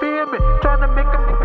Feel me? Trying to make a